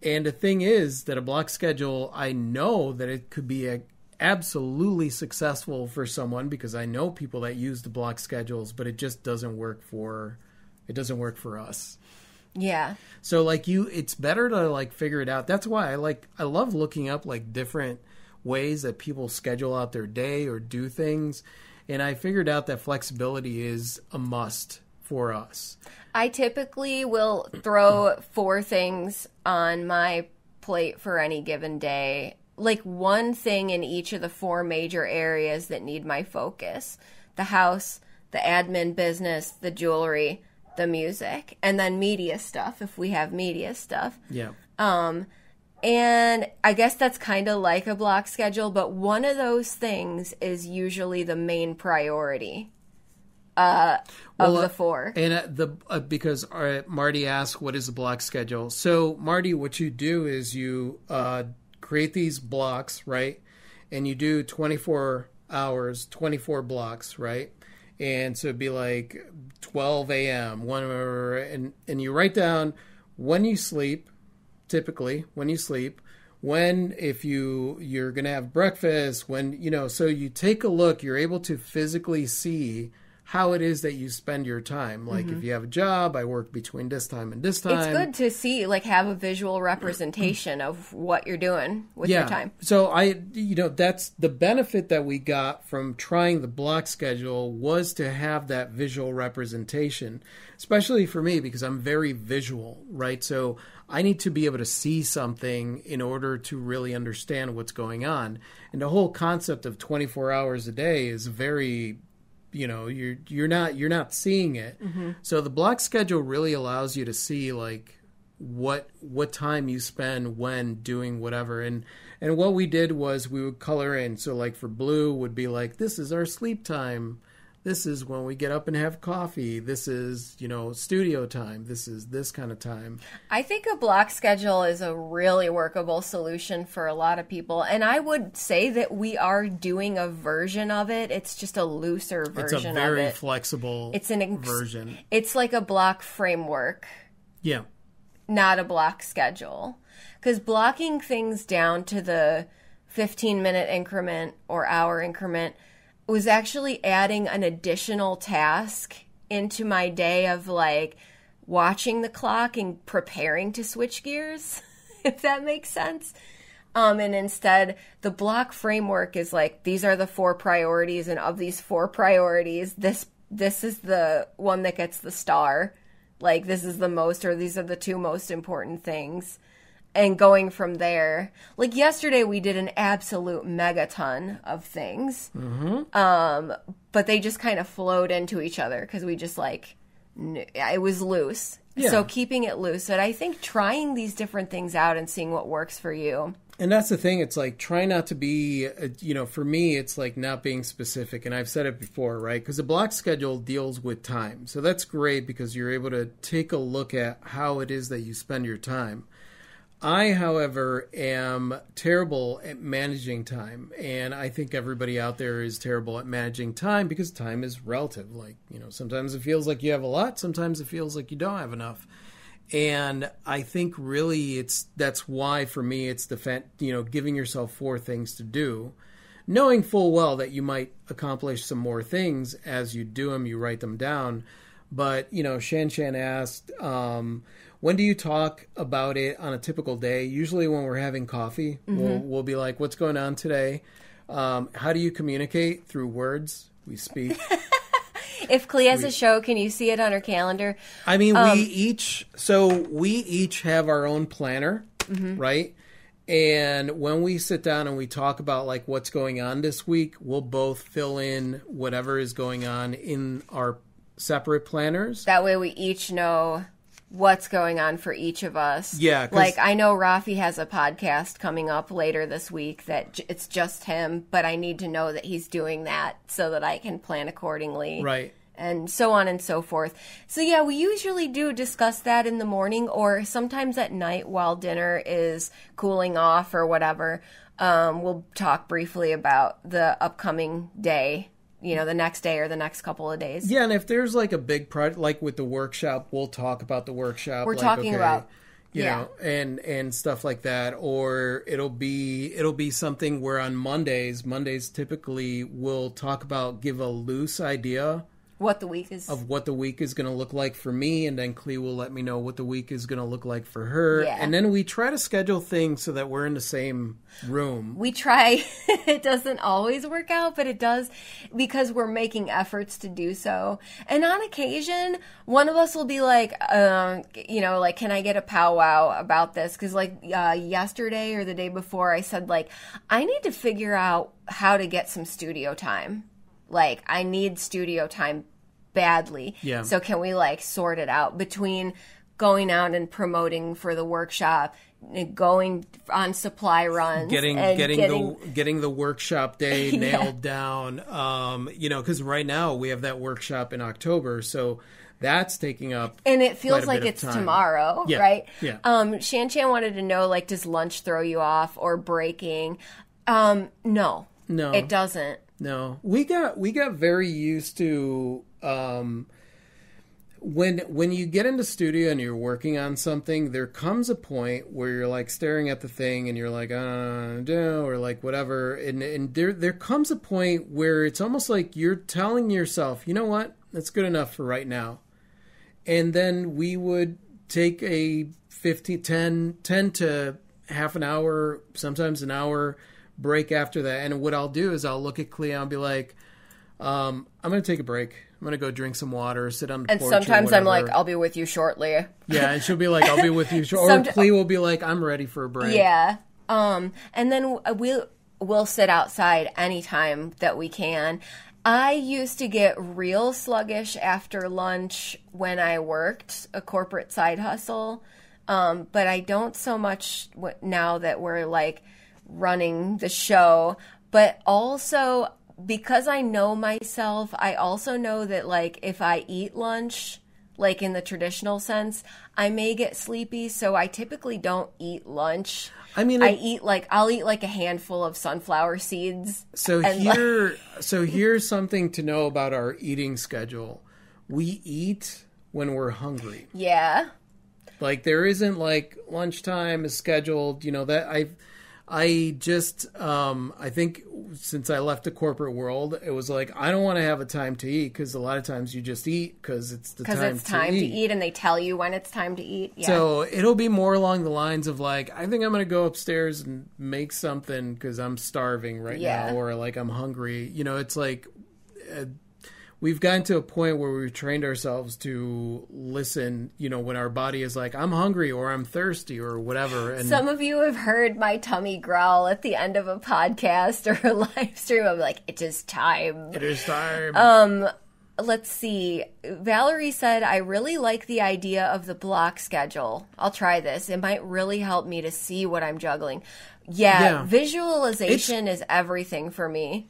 And the thing is that a block schedule, I know that it could be a, absolutely successful for someone because I know people that use the block schedules, but it just doesn't work for it doesn't work for us. Yeah So like you it's better to like figure it out. That's why I like I love looking up like different ways that people schedule out their day or do things. And I figured out that flexibility is a must for us. I typically will throw four things on my plate for any given day. Like one thing in each of the four major areas that need my focus the house, the admin business, the jewelry, the music, and then media stuff if we have media stuff. Yeah. Um and I guess that's kind of like a block schedule, but one of those things is usually the main priority uh, of Well, the four. And uh, the uh, because uh, Marty asked, "What is a block schedule?" So Marty, what you do is you uh, create these blocks, right? And you do twenty four hours, twenty four blocks, right? And so it'd be like twelve a.m. one and and you write down when you sleep, typically when you sleep, when if you you're to have breakfast when you know so you take a look you're able to physically see how it is that you spend your time like Mm-hmm. if you have a job i work between this time and this time It's good to see, like, have a visual representation of what you're doing with your time. So I, you know, that's the benefit that we got from trying the block schedule was to have that visual representation, especially for me because I'm very visual, right? So I need to be able to see something in order to really understand what's going on. And the whole concept of 24 hours a day is very you know you're you're not you're not seeing it. Mm-hmm. So the block schedule really allows you to see like what what time you spend when doing whatever. And and what we did was we would color in. So like for blue would be like this is our sleep time this is when we get up and have coffee this is you know studio time this is this kind of time I think a block schedule is a really workable solution for a lot of people. And I would say that we are doing a version of it. It's just a looser version of it. it's a very it. flexible It's an ex- version It's like a block framework, yeah not a block schedule. Because blocking things down to the 15 minute increment or hour increment was actually adding an additional task into my day of like watching the clock and preparing to switch gears, if that makes sense. Um, and instead, the block framework is like these are the four priorities, and of these four priorities, this this is the one that gets the star. Like this is the most, or these are the two most important things. And going from there, like yesterday, we did an absolute megaton of things, um, but they just kind of flowed into each other because we just like it was loose. Yeah. So keeping it loose, but I think trying these different things out and seeing what works for you. And that's the thing. It's like try not to be, uh, you know, for me, it's like not being specific. And I've said it before, right? Because the block schedule deals with time. So that's great because you're able to take a look at how it is that you spend your time. I, however, am terrible at managing time. And I think everybody out there is terrible at managing time because time is relative. Like, you know, sometimes it feels like you have a lot, sometimes it feels like you don't have enough and I think really it's that's why for me it's the fa- you know giving yourself four things to do, knowing full well that you might accomplish some more things as you do them. You write them down, but you know Shan Shan asked, um, when do you talk about it on a typical day? Usually when we're having coffee, we'll mm-hmm. we'll be like, what's going on today? Um, how do you communicate through words? We speak. If Klee has a show, can you see it on her calendar? I mean, we um, each so we each have our own planner, mm-hmm. right? And when we sit down and we talk about like what's going on this week, we'll both fill in whatever is going on in our separate planners. That way we each know what's going on for each of us. Yeah. Like I know Rafi has a podcast coming up later this week that j- it's just him, but I need to know that he's doing that so that I can plan accordingly. Right. And so on and so forth. So yeah, we usually do discuss that in the morning or sometimes at night while dinner is cooling off or whatever. Um, we'll talk briefly about the upcoming day, you know, the next day or the next couple of days. Yeah, and if there's like a big project, like with the workshop, we'll talk about the workshop. We're like, talking okay, about- you yeah. know, and and stuff like that. Or it'll be it'll be something where on Mondays, Mondays typically we'll talk about give a loose idea What the week is of what the week is going to look like for me, and then Klee will let me know what the week is going to look like for her. Yeah. And then we try to schedule things so that we're in the same room. we try it doesn't always work out but it does because we're making efforts to do so and on occasion one of us will be like um, you know like can i get a powwow about this because like uh, yesterday or the day before i said like i need to figure out how to get some studio time like i need studio time badly Yeah. so can we like sort it out between going out and promoting for the workshop going on supply runs getting and getting, getting the getting the workshop day Yeah. nailed down um you know because right now we have that workshop in october so that's taking up and it feels like it's tomorrow, Yeah, right? yeah. Um, Shan Chan wanted to know, like, does lunch throw you off or breaking? Um, no, no it doesn't. No. We got we got very used to um when when you get into studio and you're working on something, there comes a point where you're like staring at the thing and you're like, uh, do or like whatever, and and there there comes a point where it's almost like you're telling yourself, you know what, that's good enough for right now, and then we would take a 15, 10, 10 to half an hour, sometimes an hour break after that, and what I'll do is I'll look at Klee and be like, um, I'm gonna take a break. I'm gonna go drink some water, sit on the And porch. or sometimes I'm like. I'll be with you shortly. yeah, and she'll be like, I'll be with you. Shortly. Or Klee will be like, I'm ready for a break. Yeah. Um, and then we'll we'll sit outside anytime that we can. I used to get real sluggish after lunch when I worked a corporate side hustle, um, but I don't so much now that we're like running the show. But also because I know myself, I also know that like if I eat lunch, like in the traditional sense, I may get sleepy. So I typically don't eat lunch. I mean, I eat like I'll eat like a handful of sunflower seeds. So here, so here's something to know about our eating schedule. We eat when we're hungry. Yeah. Like there isn't like lunchtime is scheduled. You know that I, I just um I think since I left the corporate world, it was like I don't want to have a time to eat because a lot of times you just eat because it's the time it's time to to eat. eat and they tell you when it's time to eat. Yeah. So it'll be more along the lines of like, I think I'm going to go upstairs and make something because I'm starving right Yeah. now, or like I'm hungry. You know, it's like uh, we've gotten to a point where we've trained ourselves to listen. You know, when our body is like, I'm hungry or I'm thirsty or whatever, and Some of you have heard my tummy growl at the end of a podcast or a live stream. I'm like, it is time. it is time. Um, let's see. Valerie said, I really like the idea of the block schedule. I'll try this. It might really help me to see what I'm juggling. Yeah, Yeah. visualization is everything for me.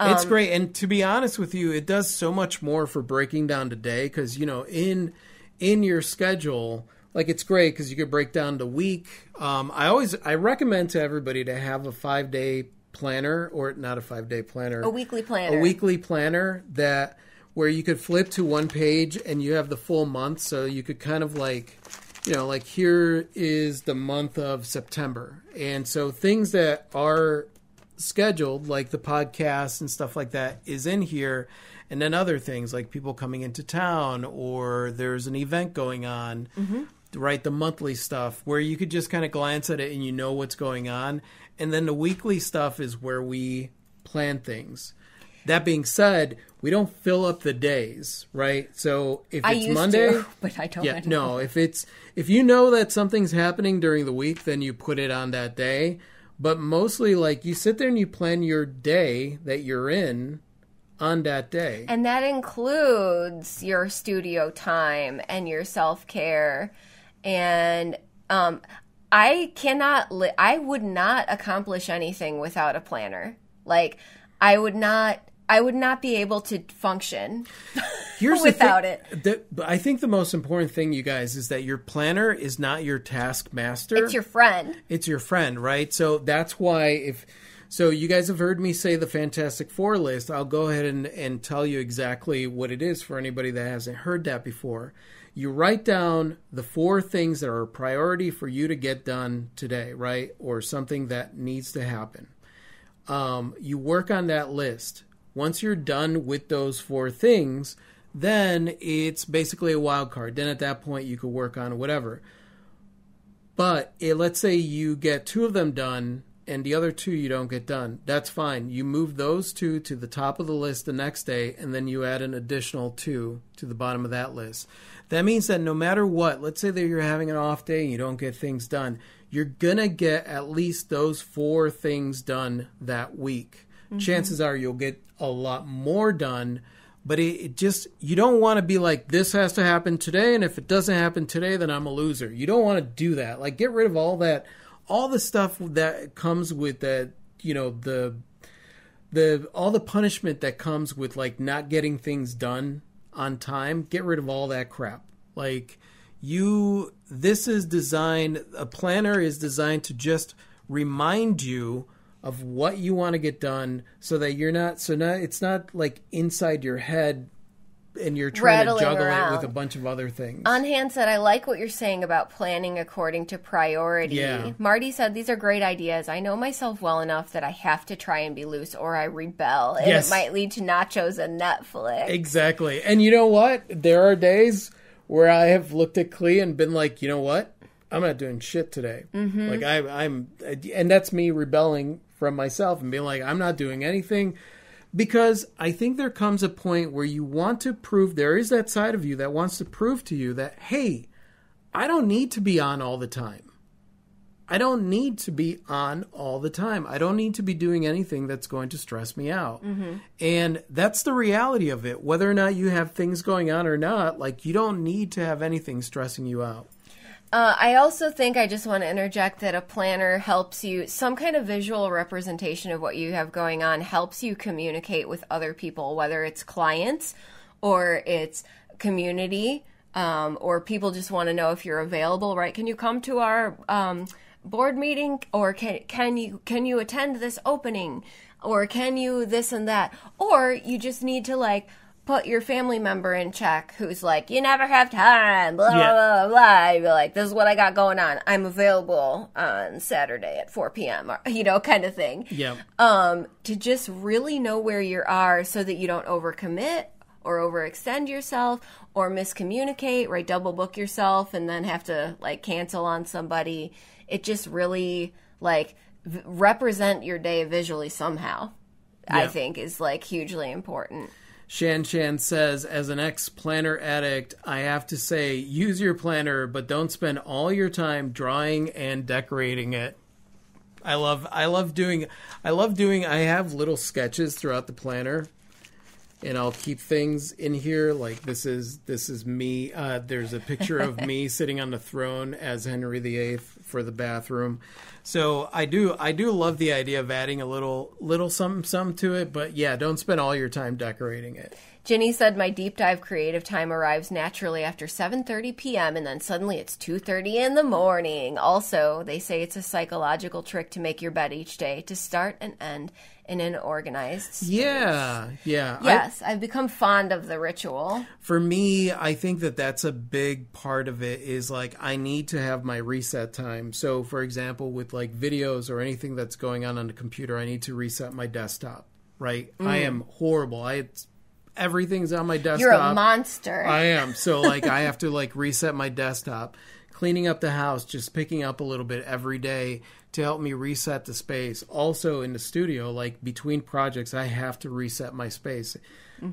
It's great and to be honest with you it does so much more for breaking down today because you know in in your schedule like it's great because you could break down the week. Um, i always i recommend to everybody to have a five day planner or not a five day planner. A weekly planner. a weekly planner that where you could flip to one page and you have the full month so you could kind of like you know like here is the month of september. And so things that are scheduled like the podcast and stuff like that is in here and then other things like people coming into town or there's an event going on mm-hmm. right the monthly stuff where you could just kind of glance at it and you know what's going on and then the weekly stuff is where we plan things that being said we don't fill up the days right so if I it's monday to, but I don't yeah, anymore. no. If it's if you know that something's happening during the week, then you put it on that day. But mostly, like you sit there and you plan your day that you're in on that day. And that includes your studio time and your self care. And um, I cannot, li- I would not accomplish anything without a planner. Like, I would not. I would not be able to function Here's without thing- it. the- but I think the most important thing, you guys, is that your planner is not your taskmaster. It's your friend. it's your friend, right? So that's why if so you guys have heard me say the Fantastic Four list. I'll go ahead and, and tell you exactly what it is for anybody that hasn't heard that before. You write down the four things that are a priority for you to get done today, right? Or something that needs to happen. Um, you work on that list. Once you're done with those four things, then it's basically a wild card. Then at that point, you could work on whatever. But it, let's say you get two of them done and the other two you don't get done. That's fine. You move those two to the top of the list the next day, and then you add an additional two to the bottom of that list. That means that no matter what, let's say that you're having an off day and you don't get things done, you're going to get at least those four things done that week. Mm-hmm. Chances are you'll get a lot more done but it, it just you don't want to be like this has to happen today and if it doesn't happen today then i'm a loser. You don't want to do that. Like get rid of all that all the stuff that comes with that you know the the all the punishment that comes with like not getting things done on time. Get rid of all that crap. Like you this is designed a planner is designed to just remind you of what you want to get done so that you're not so now it's not like inside your head and you're trying Rattling to juggle around. it with a bunch of other things. Unhand said, I like what you're saying about planning according to priority. Yeah. Marty said, These are great ideas. I know myself well enough that I have to try and be loose or I rebel. And Yes. it might lead to nachos and Netflix. Exactly. And you know what? There are days where I have looked at Klee and been like, you know what? I'm not doing shit today. Mm-hmm. Like I, I'm, and that's me rebelling from myself and being like, I'm not doing anything because I think there comes a point where you want to prove there is that side of you that wants to prove to you that hey, I don't need to be on all the time. I don't need to be on all the time. I don't need to be doing anything that's going to stress me out. Mm-hmm. And that's the reality of it. Whether or not you have things going on or not, like you don't need to have anything stressing you out. Uh, I also think I just want to interject that a planner helps you, some kind of visual representation of what you have going on helps you communicate with other people, whether it's clients or it's community um, or people just want to know if you're available, right? Can you come to our um, board meeting? Or can, can you can you attend this opening? Or can you this and that? Or you just need to like put your family member in check who's like, you never have time, blah, Yeah. blah, blah, blah. You're like, this is what I got going on. I'm available on Saturday at 4 p.m., or, you know, kind of thing. Yeah. Um, to just really know where you are so that you don't overcommit or overextend yourself or miscommunicate, right? Double book yourself and then have to like cancel on somebody. It just really like v- represent your day visually somehow. I think is like hugely important. Shan Shan says, as an ex planner addict, I have to say, use your planner, but don't spend all your time drawing and decorating it. I love, I love doing, I love doing. I have little sketches throughout the planner, and I'll keep things in here. Like this is this is me. Uh, there's a picture of me sitting on the throne as Henry VIII for the bathroom. So I do I do love the idea of adding a little little something some to it, but yeah, don't spend all your time decorating it. Jenny said my deep dive creative time arrives naturally after 7:30 p.m. and then suddenly it's 2:30 in the morning. Also, they say it's a psychological trick to make your bed each day to start and end in an organized. Yeah, yeah. Yes, I've become fond of the ritual. for me, I think that that's a big part of it is like I need to have my reset time. So, for example, with like videos or anything that's going on on the computer, I need to reset my desktop, right? I am horrible. I everything's on my desktop. Mm. You're a monster. I am. So like I have to like reset my desktop, cleaning up the house, just picking up a little bit every day to help me reset the space. Also in the studio, like between projects, I have to reset my space.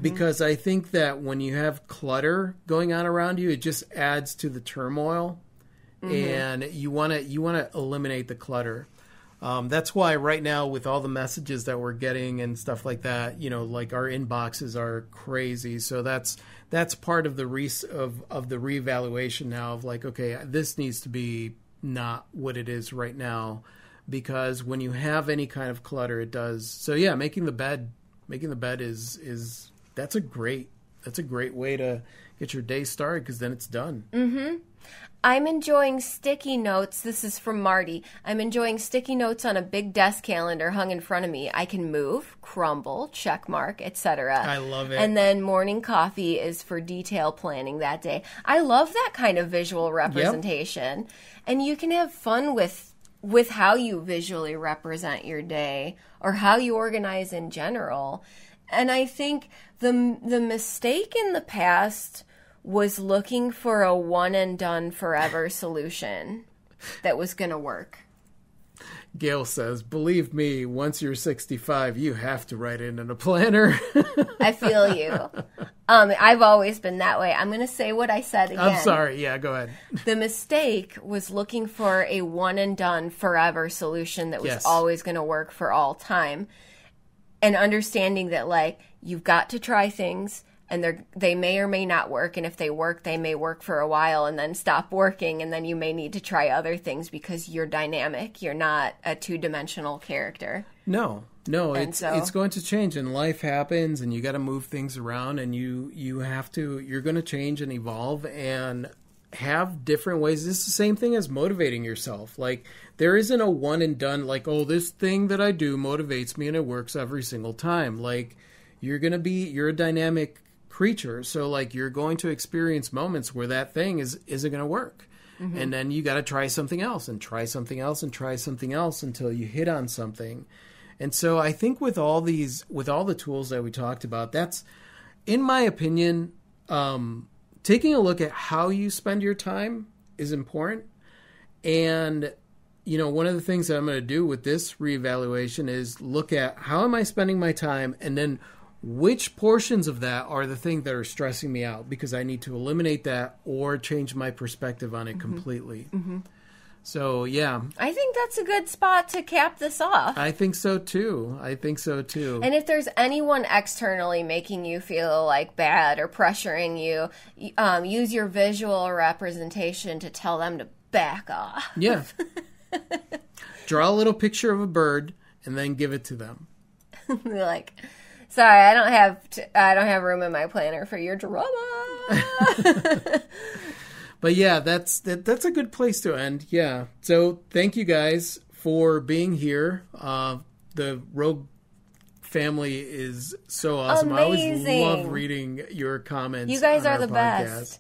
Because I think that when you have clutter going on around you, it just adds to the turmoil and you want to you want to eliminate the clutter. Um, that's why right now, with all the messages that we're getting and stuff like that, you know, like our inboxes are crazy. So that's that's part of the re- of of the reevaluation now of like, okay, this needs to be not what it is right now, because when you have any kind of clutter, it does. So yeah, making the bed, making the bed is is that's a great that's a great way to get your day started because then it's done. Mm-hmm. I'm enjoying sticky notes. This is from Marty. I'm enjoying sticky notes on a big desk calendar hung in front of me. I can move, crumble, check mark, etc. I love it. And then morning coffee is for detail planning that day. I love that kind of visual representation. And you can have fun with with how you visually represent your day or how you organize in general. And I think the the mistake in the past was looking for a one and done forever solution that was going to work. Gail says, "Believe me, once you're 65, you have to write it in a planner." I feel you. Um, I've always been that way. I'm going to say what I said again. I'm sorry. Yeah, go ahead. The mistake was looking for a one and done forever solution that was Yes. always going to work for all time. And understanding that like you've got to try things and they they may or may not work and if they work they may work for a while and then stop working and then you may need to try other things because you're dynamic. You're not a two-dimensional character. No, no, And it's so- it's going to change, and life happens, and you got to move things around, and you you have to you're going to change and evolve and have different ways. It's the same thing as motivating yourself. Like there isn't a one and done. Like oh, this thing that I do motivates me, and it works every single time. Like you're going to be you're a dynamic creature. So like you're going to experience moments where that thing is isn't going to work. And then you got to try something else and try something else and try something else until you hit on something. And so I think with all these with all the tools that we talked about, that's in my opinion um taking a look at how you spend your time is important. And you know, one of the things that I'm going to do with this reevaluation is look at how am I spending my time and then which portions of that are the thing that are stressing me out because I need to eliminate that or change my perspective on it completely. So, yeah, I think that's a good spot to cap this off. I think so too. I think so too. And if there's anyone externally making you feel like bad or pressuring you, um, use your visual representation to tell them to back off. yeah. Draw a little picture of a bird and then give it to them. They're like, sorry, I don't have t- I don't have room in my planner for your drama. But yeah, that's that, that's a good place to end. Yeah. So thank you guys for being here. Uh, the Rogue family is so awesome. I always love reading your comments. You guys are the podcast. best.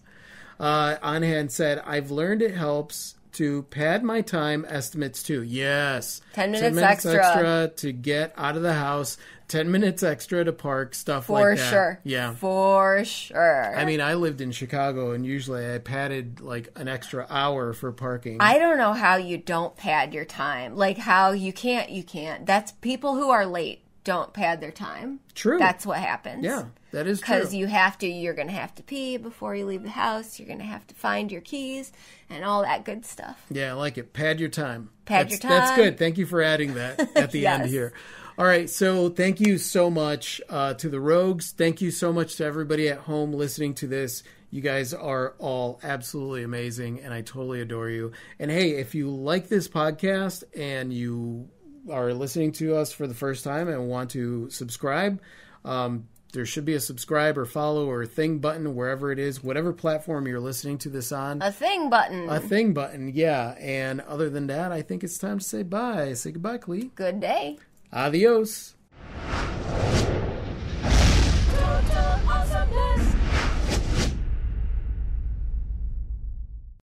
Uh, Anhan said, "I've learned it helps." To pad my time estimates too. Yes. 10 minutes extra. extra to get out of the house. 10 minutes extra to park, stuff For like that. sure. Yeah. For sure. I mean, I lived in Chicago, and usually I padded like an extra hour for parking. I don't know how you don't pad your time. Like how you can't, you can't. That's people who are late don't pad their time. True. That's what happens. yeah, that is true. Because you have to, you're going to have to pee before you leave the house. You're going to have to find your keys and all that good stuff. yeah, I like it. Pad your time. Pad that's, your That's good. Thank you for adding that at the end Yes. here. All right, so thank you so much uh, to the Rogues. Thank you so much to everybody at home listening to this. You guys are all absolutely amazing, and I totally adore you. And hey, if you like this podcast and you are listening to us for the first time and want to subscribe, um, there should be a subscribe or follow or thing button wherever it is, whatever platform you're listening to this on. A thing button. A thing button, yeah. And other than that, I think it's time to say bye. Say goodbye, Klee. good day. Adiós.